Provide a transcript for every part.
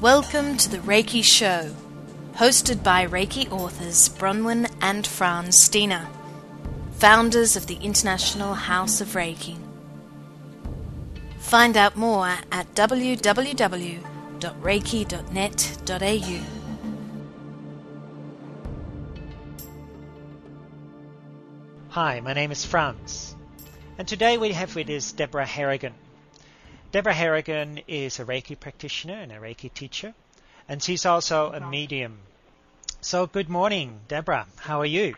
Welcome to the Reiki Show, hosted by Reiki authors Bronwen and Frans Stiene, founders of the International House of Reiki. Find out more at www.reiki.net.au. Hi, my name is Frans, and today we have with us Deborah Harrigan. Deborah Harrigan is a Reiki practitioner and a Reiki teacher, and she's also a medium. So, good morning, Deborah. How are you?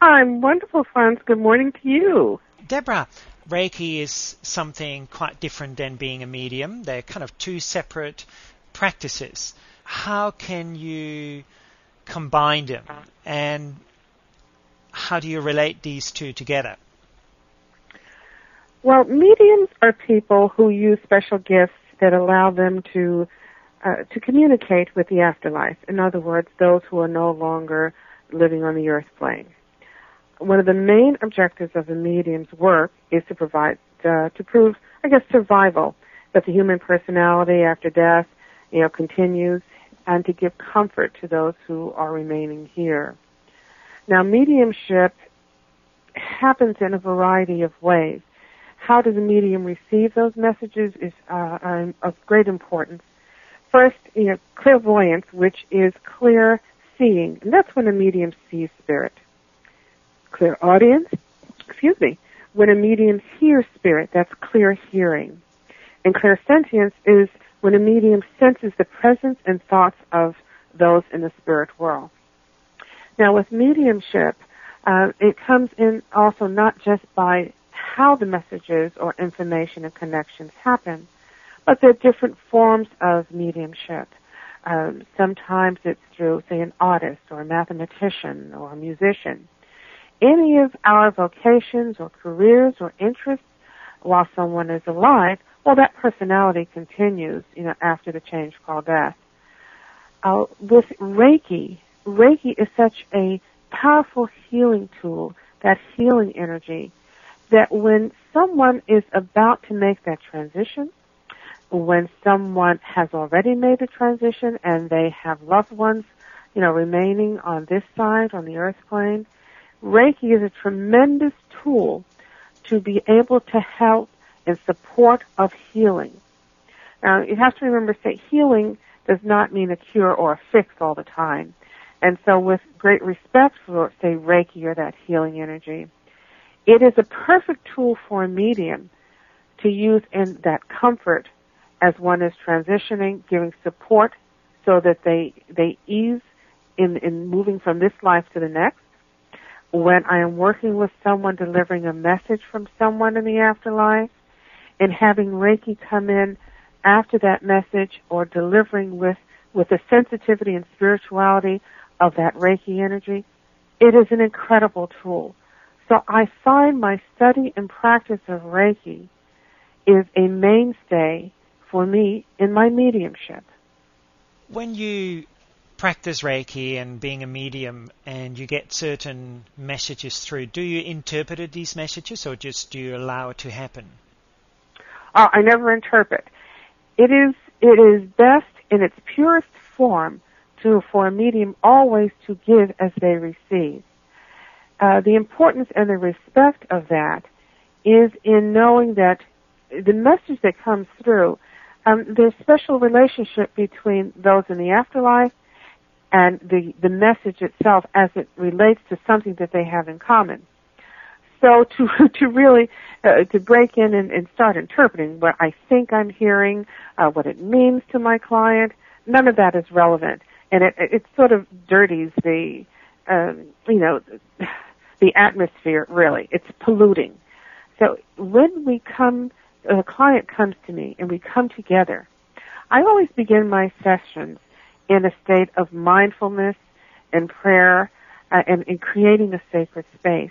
I'm wonderful, Frans. Good morning to you. Deborah, Reiki is something quite different than being a medium. They're kind of two separate practices. How can you combine them, and how do you relate these two together? Well, mediums are people who use special gifts that allow them to uh, to communicate with the afterlife. In other words, those who are no longer living on the earth plane. One of the main objectives of the medium's work is to provide uh, to prove, I guess, survival that the human personality after death, you know, continues, and to give comfort to those who are remaining here. Now, mediumship happens in a variety of ways how does the medium receive those messages is uh, of great importance. First, you know, clairvoyance, which is clear seeing, and that's when a medium sees spirit. Clairaudience, excuse me, when a medium hears spirit, that's clear hearing. And clairsentience is when a medium senses the presence and thoughts of those in the spirit world. Now, with mediumship, uh, it comes in also not just by how the messages or information and connections happen. But there are different forms of mediumship. Um, sometimes it's through, say, an artist or a mathematician or a musician. Any of our vocations or careers or interests while someone is alive, well, that personality continues, you know, after the change called death. Uh, with Reiki, Reiki is such a powerful healing tool, that healing energy that when someone is about to make that transition, when someone has already made the transition and they have loved ones, you know, remaining on this side, on the earth plane, Reiki is a tremendous tool to be able to help in support of healing. Now, you have to remember that healing does not mean a cure or a fix all the time. And so with great respect for, say, Reiki or that healing energy, it is a perfect tool for a medium to use in that comfort as one is transitioning, giving support so that they they ease in, in moving from this life to the next. When I am working with someone delivering a message from someone in the afterlife and having Reiki come in after that message or delivering with, with the sensitivity and spirituality of that Reiki energy, it is an incredible tool. So I find my study and practice of Reiki is a mainstay for me in my mediumship. When you practice Reiki and being a medium and you get certain messages through, do you interpret these messages or just do you allow it to happen? Uh, I never interpret. It is it is best in its purest form to for a medium always to give as they receive. Uh, the importance and the respect of that is in knowing that the message that comes through, um, there's special relationship between those in the afterlife and the, the message itself as it relates to something that they have in common. So to to really uh, to break in and, and start interpreting what I think I'm hearing, uh, what it means to my client, none of that is relevant, and it it sort of dirties the um, you know the atmosphere really. It's polluting. So when we come, a client comes to me and we come together, I always begin my sessions in a state of mindfulness and prayer uh, and in creating a sacred space.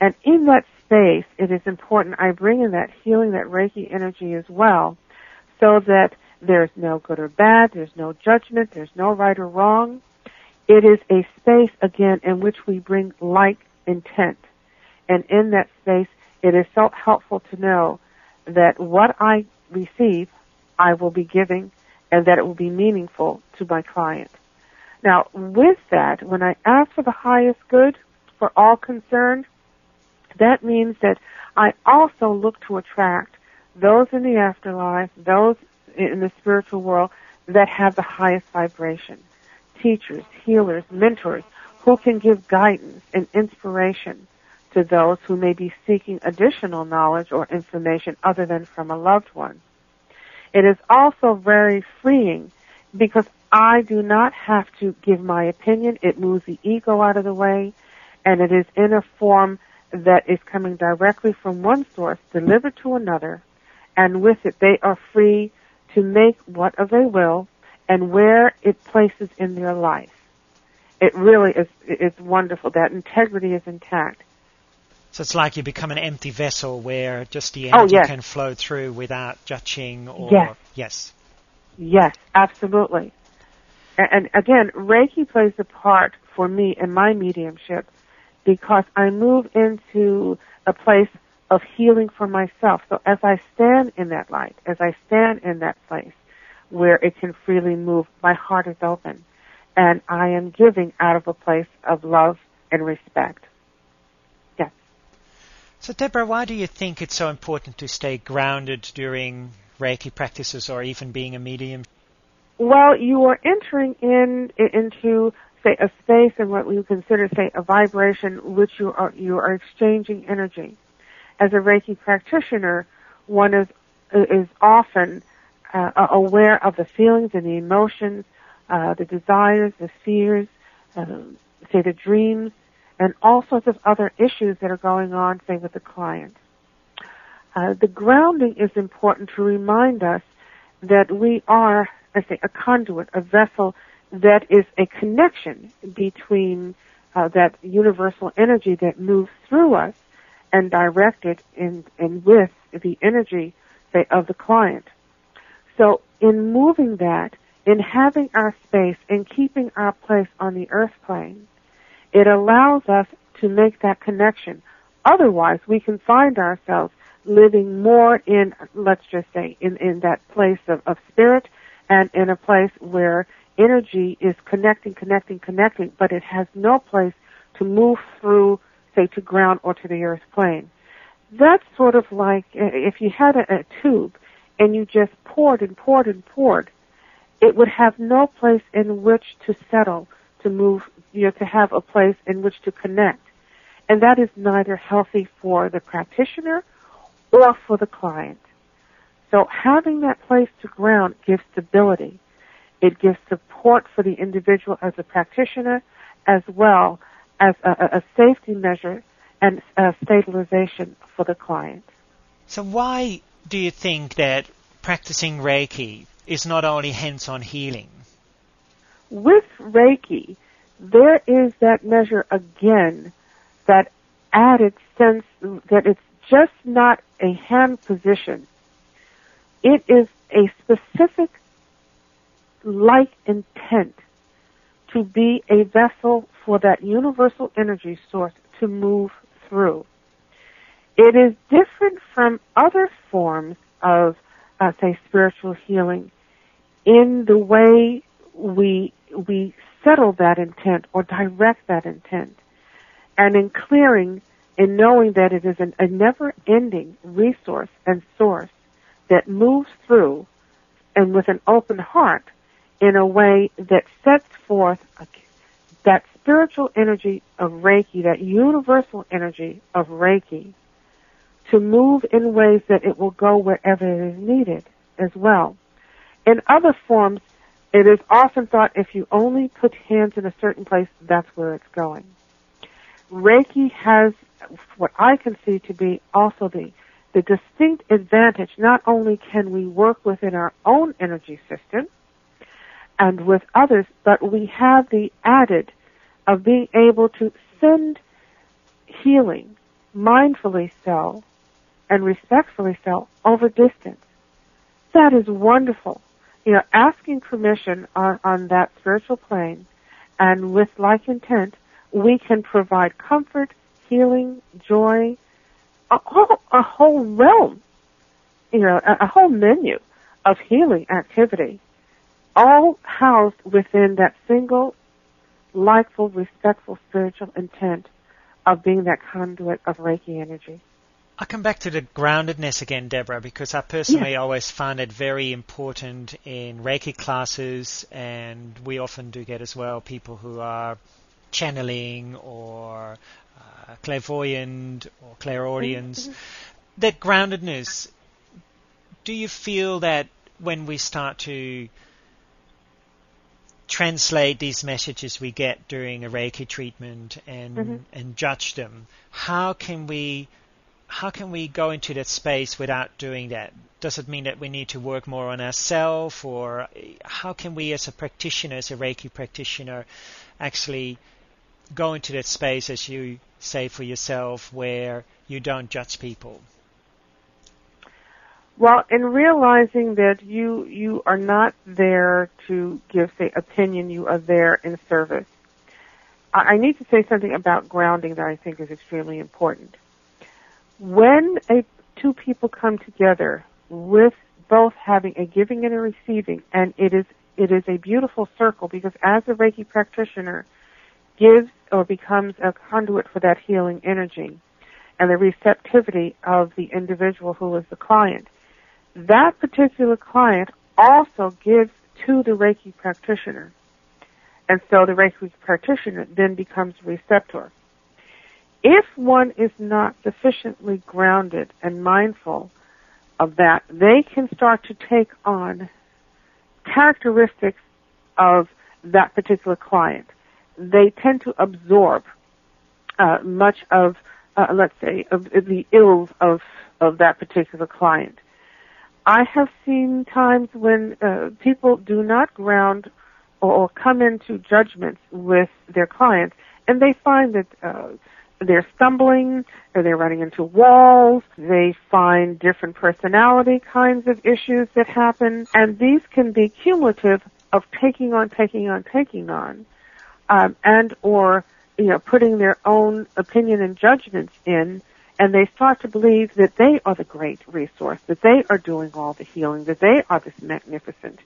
And in that space, it is important I bring in that healing, that Reiki energy as well, so that there's no good or bad, there's no judgment, there's no right or wrong. It is a space, again, in which we bring light intent. And in that space, it is so helpful to know that what I receive, I will be giving and that it will be meaningful to my client. Now, with that, when I ask for the highest good for all concerned, that means that I also look to attract those in the afterlife, those in the spiritual world that have the highest vibration. Teachers, healers, mentors who can give guidance and inspiration to those who may be seeking additional knowledge or information other than from a loved one. It is also very freeing because I do not have to give my opinion. It moves the ego out of the way and it is in a form that is coming directly from one source delivered to another and with it they are free to make what of they will and where it places in their life. It really is it's wonderful. That integrity is intact. So it's like you become an empty vessel where just the Oh, energy yes. can flow through without judging or Yes. yes. Yes, absolutely. And, and again, Reiki plays a part for me in my mediumship because I move into a place of healing for myself. So as I stand in that light, as I stand in that place where it can freely move, my heart is open and I am giving out of a place of love and respect. Yes. So Deborah, why do you think it's so important to stay grounded during Reiki practices or even being a medium? Well, you are entering in into say a space and what we would consider say a vibration which you are you are exchanging energy. As a Reiki practitioner, one is is often uh, aware of the feelings and the emotions, uh, the desires, the fears, uh, say the dreams, and all sorts of other issues that are going on, say with the client. Uh, the grounding is important to remind us that we are, I say, a conduit, a vessel that is a connection between uh, that universal energy that moves through us and directed in, in with the energy, say, of the client. So in moving that, in having our space, in keeping our place on the earth plane, it allows us to make that connection. Otherwise, we can find ourselves living more in, let's just say, in, in that place of, of spirit and in a place where energy is connecting, connecting, connecting, but it has no place to move through, say, to ground or to the earth plane. That's sort of like if you had a, a tube and you just poured and poured and poured, it would have no place in which to settle, to move, you know, to have a place in which to connect. And that is neither healthy for the practitioner or for the client. So having that place to ground gives stability. It gives support for the individual as a practitioner as well as a, a safety measure and stabilization for the client. So why do you think that practicing Reiki is not only hands-on healing? With Reiki, there is that measure again, that added sense that it's just not a hand position. It is a specific like intent to be a vessel for that universal energy source to move through. It is different from other forms of, uh, say, spiritual healing in the way we we settle that intent or direct that intent, and in clearing in knowing that it is an, a never-ending resource and source that moves through and with an open heart in a way that sets forth a, that spiritual energy of Reiki, that universal energy of Reiki, to move in ways that it will go wherever it is needed as well. In other forms, it is often thought if you only put hands in a certain place, that's where it's going. Reiki has what I can see to be also the, the distinct advantage. Not only can we work within our own energy system and with others, but we have the added of being able to send healing mindfully so and respectfully so over distance. That is wonderful. You know, asking permission on, on that spiritual plane and with like intent, we can provide comfort, healing, joy, a whole, a whole realm, you know, a, a whole menu of healing activity all housed within that single, likeful, respectful spiritual intent of being that conduit of Reiki energy. I come back to the groundedness again, Deborah, because I personally yeah. always find it very important in Reiki classes, and we often do get as well people who are channeling or uh, clairvoyant or clairaudience. Mm-hmm. That groundedness, do you feel that when we start to translate these messages we get during a Reiki treatment and mm-hmm. and judge them, how can we how can we go into that space without doing that? Does it mean that we need to work more on ourselves, or how can we, as a practitioner, as a Reiki practitioner, actually go into that space, as you say for yourself, where you don't judge people? Well, in realizing that you you are not there to give, say, opinion, you are there in service. I need to say something about grounding that I think is extremely important when a two people come together with both having a giving and a receiving, and it is it is a beautiful circle because as a Reiki practitioner gives or becomes a conduit for that healing energy and the receptivity of the individual who is the client, that particular client also gives to the Reiki practitioner. And so the Reiki practitioner then becomes receptor. If one is not sufficiently grounded and mindful of that, they can start to take on characteristics of that particular client. They tend to absorb uh, much of, uh, let's say, of the ills of of that particular client. I have seen times when uh, people do not ground or, or, come into judgments with their clients, and they find that uh, they're stumbling or they're running into walls. They find different personality kinds of issues that happen. And these can be cumulative of taking on, taking on, taking on, um, and or, you know, putting their own opinion and judgments in and they start to believe that they are the great resource, that they are doing all the healing, that they are this magnificent,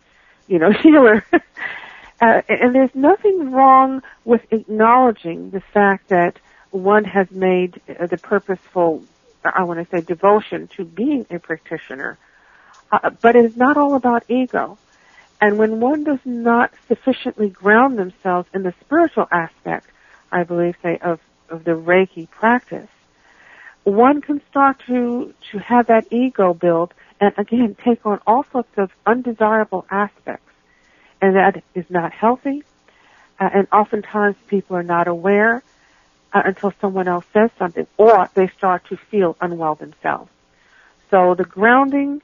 you know, healer. uh, and there's nothing wrong with acknowledging the fact that one has made the purposeful, I want to say, devotion to being a practitioner. Uh, but it is not all about ego. And when one does not sufficiently ground themselves in the spiritual aspect, I believe, say, of, of the Reiki practice, one can start to, to have that ego build and again take on all sorts of undesirable aspects. And that is not healthy. Uh, and oftentimes people are not aware uh, until someone else says something, or they start to feel unwell themselves. So the grounding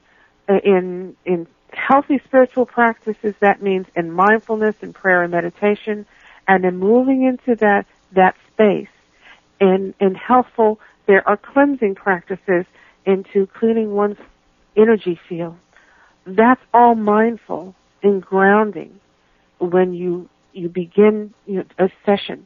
in in healthy spiritual practices that means in mindfulness and prayer and meditation, and then moving into that that space. In in healthful, there are cleansing practices into cleaning one's energy field. That's all mindful and grounding when you you begin you know, a session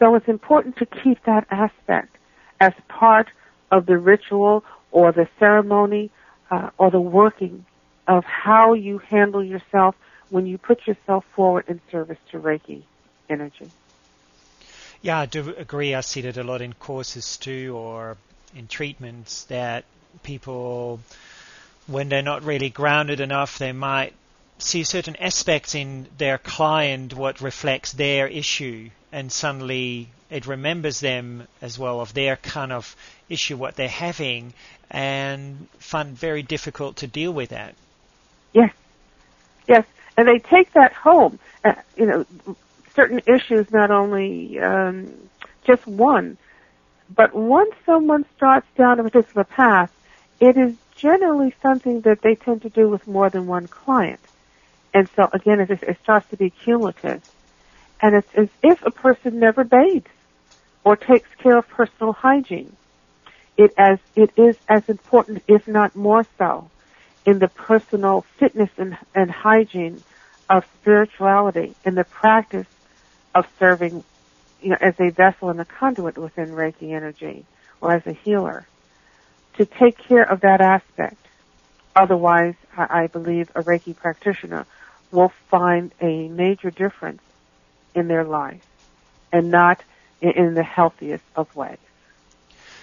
so it's important to keep that aspect as part of the ritual or the ceremony uh, or the working of how you handle yourself when you put yourself forward in service to Reiki energy. Yeah, I do agree. I see that a lot in courses too, or in treatments that people, when they're not really grounded enough, they might see certain aspects in their client what reflects their issue and suddenly it remembers them as well of their kind of issue what they're having and find very difficult to deal with that. Yes. Yes. And they take that home. Uh, you know certain issues not only um, just one but once someone starts down a particular path it is generally something that they tend to do with more than one client and so again, it, it starts to be cumulative. And it's as if a person never bathes or takes care of personal hygiene. It as it is as important, if not more so, in the personal fitness and, and hygiene of spirituality, in the practice of serving, you know, as a vessel and a conduit within Reiki energy, or as a healer, to take care of that aspect. Otherwise, I believe a Reiki practitioner will find a major difference in their life and not in the healthiest of ways.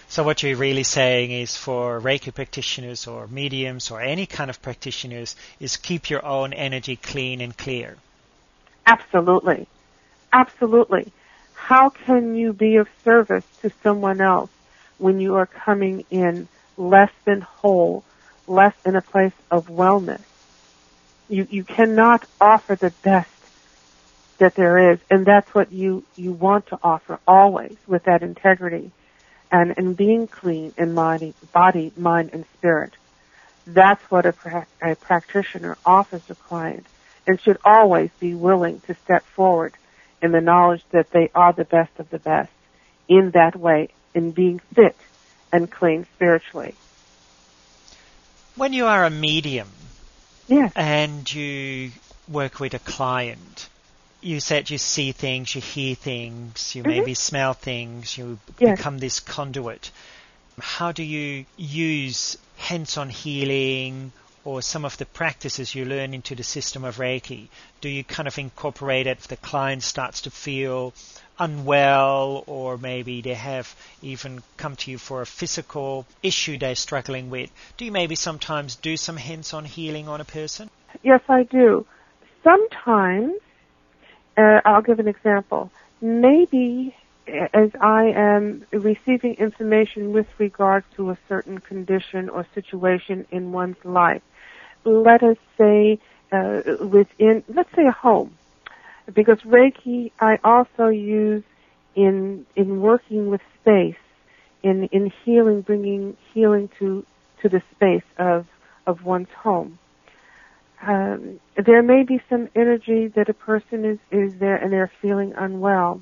So what you're really saying is for Reiki practitioners or mediums or any kind of practitioners is keep your own energy clean and clear. Absolutely. Absolutely. How can you be of service to someone else when you are coming in less than whole, less in a place of wellness? You, you cannot offer the best that there is, and that's what you, you want to offer always with that integrity and in being clean in body, body, mind, and spirit. That's what a, pra- a practitioner offers a client and should always be willing to step forward in the knowledge that they are the best of the best in that way, in being fit and clean spiritually. When you are a medium yes. and you work with a client, you said you see things, you hear things, you mm-hmm. maybe smell things, you yes. become this conduit. How do you use hands-on healing or some of the practices you learn into the system of Reiki? Do you kind of incorporate it if the client starts to feel unwell or maybe they have even come to you for a physical issue they're struggling with? Do you maybe sometimes do some hints on healing on a person? Yes, I do. Sometimes uh, I'll give an example. Maybe as I am receiving information with regard to a certain condition or situation in one's life, let us say uh, within, let's say a home, because Reiki I also use in in working with space, in in healing, bringing healing to to the space of of one's home um, there may be some energy that a person is, is there and they're feeling unwell.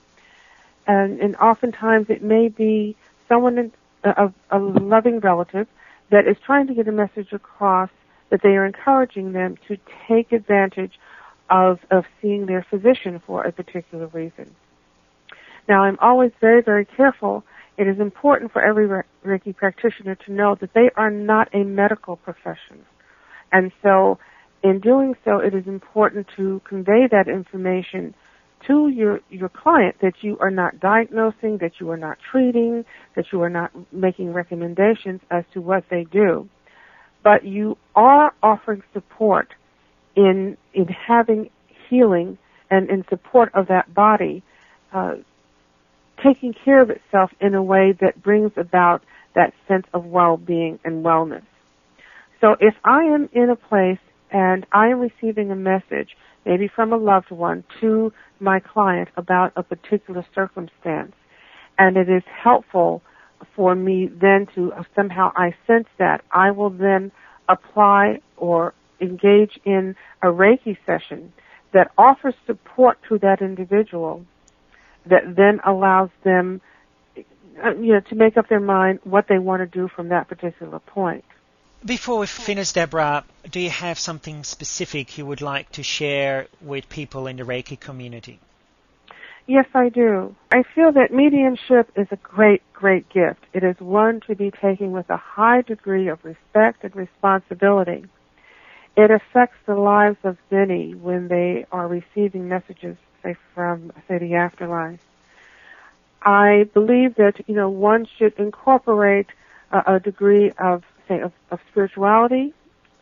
And, and oftentimes it may be someone, in, a, a loving relative, that is trying to get a message across that they are encouraging them to take advantage of, of seeing their physician for a particular reason. Now, I'm always very, very careful. It is important for every Reiki practitioner to know that they are not a medical profession. And so in doing so, it is important to convey that information to your, your client that you are not diagnosing, that you are not treating, that you are not making recommendations as to what they do. But you are offering support in, in having healing and in support of that body, uh, taking care of itself in a way that brings about that sense of well-being and wellness. So if I am in a place and I am receiving a message, maybe from a loved one, to my client about a particular circumstance, and it is helpful for me then to somehow I sense that, I will then apply or engage in a Reiki session that offers support to that individual that then allows them uh, you know to make up their mind what they want to do from that particular point. Before we finish, Deborah, do you have something specific you would like to share with people in the Reiki community? Yes, I do. I feel that mediumship is a great, great gift. It is one to be taken with a high degree of respect and responsibility. It affects the lives of many when they are receiving messages, say, from, say, the afterlife. I believe that, you know, one should incorporate a, a degree of say, of, of spirituality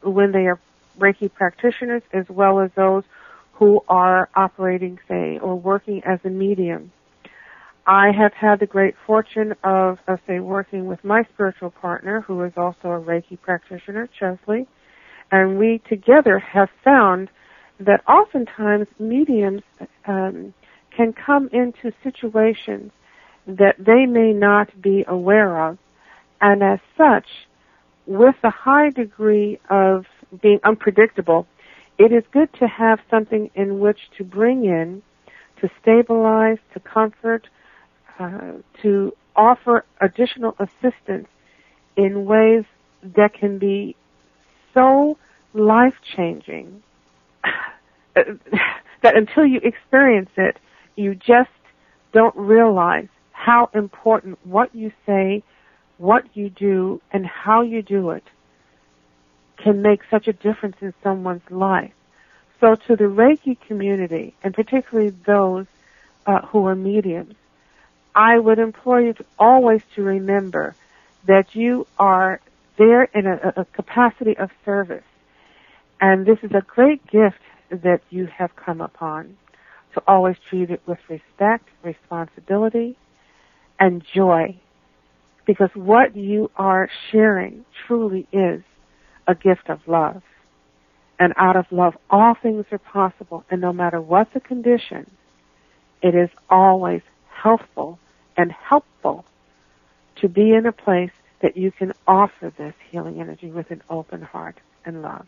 when they are Reiki practitioners as well as those who are operating, say, or working as a medium. I have had the great fortune of, of, say, working with my spiritual partner, who is also a Reiki practitioner, Chesley, and we together have found that oftentimes mediums um, can come into situations that they may not be aware of, and as such, with a high degree of being unpredictable, it is good to have something in which to bring in, to stabilize, to comfort, uh, to offer additional assistance in ways that can be so life changing that until you experience it, you just don't realize how important what you say what you do and how you do it can make such a difference in someone's life. So to the Reiki community, and particularly those uh, who are mediums, I would implore you to always to remember that you are there in a, a capacity of service. And this is a great gift that you have come upon to always treat it with respect, responsibility, and joy. Because what you are sharing truly is a gift of love. And out of love, all things are possible. And no matter what the condition, it is always helpful and helpful to be in a place that you can offer this healing energy with an open heart and love.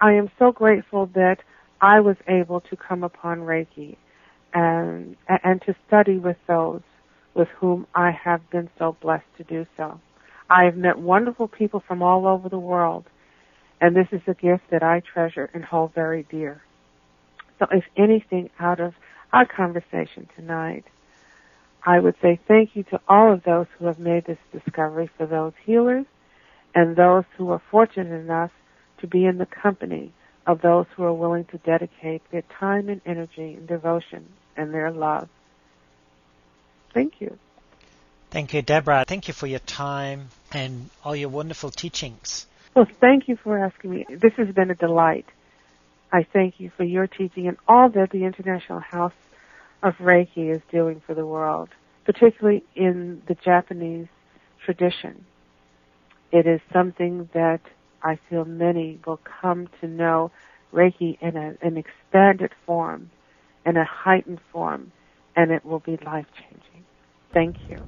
I am so grateful that I was able to come upon Reiki and, and to study with those with whom I have been so blessed to do so. I have met wonderful people from all over the world, and this is a gift that I treasure and hold very dear. So if anything out of our conversation tonight, I would say thank you to all of those who have made this discovery for those healers and those who are fortunate enough to be in the company of those who are willing to dedicate their time and energy and devotion and their love. Thank you. Thank you, Deborah. Thank you for your time and all your wonderful teachings. Well, thank you for asking me. This has been a delight. I thank you for your teaching and all that the International House of Reiki is doing for the world, particularly in the Japanese tradition. It is something that I feel many will come to know Reiki in a, an expanded form, in a heightened form, and it will be life changing. Thank you.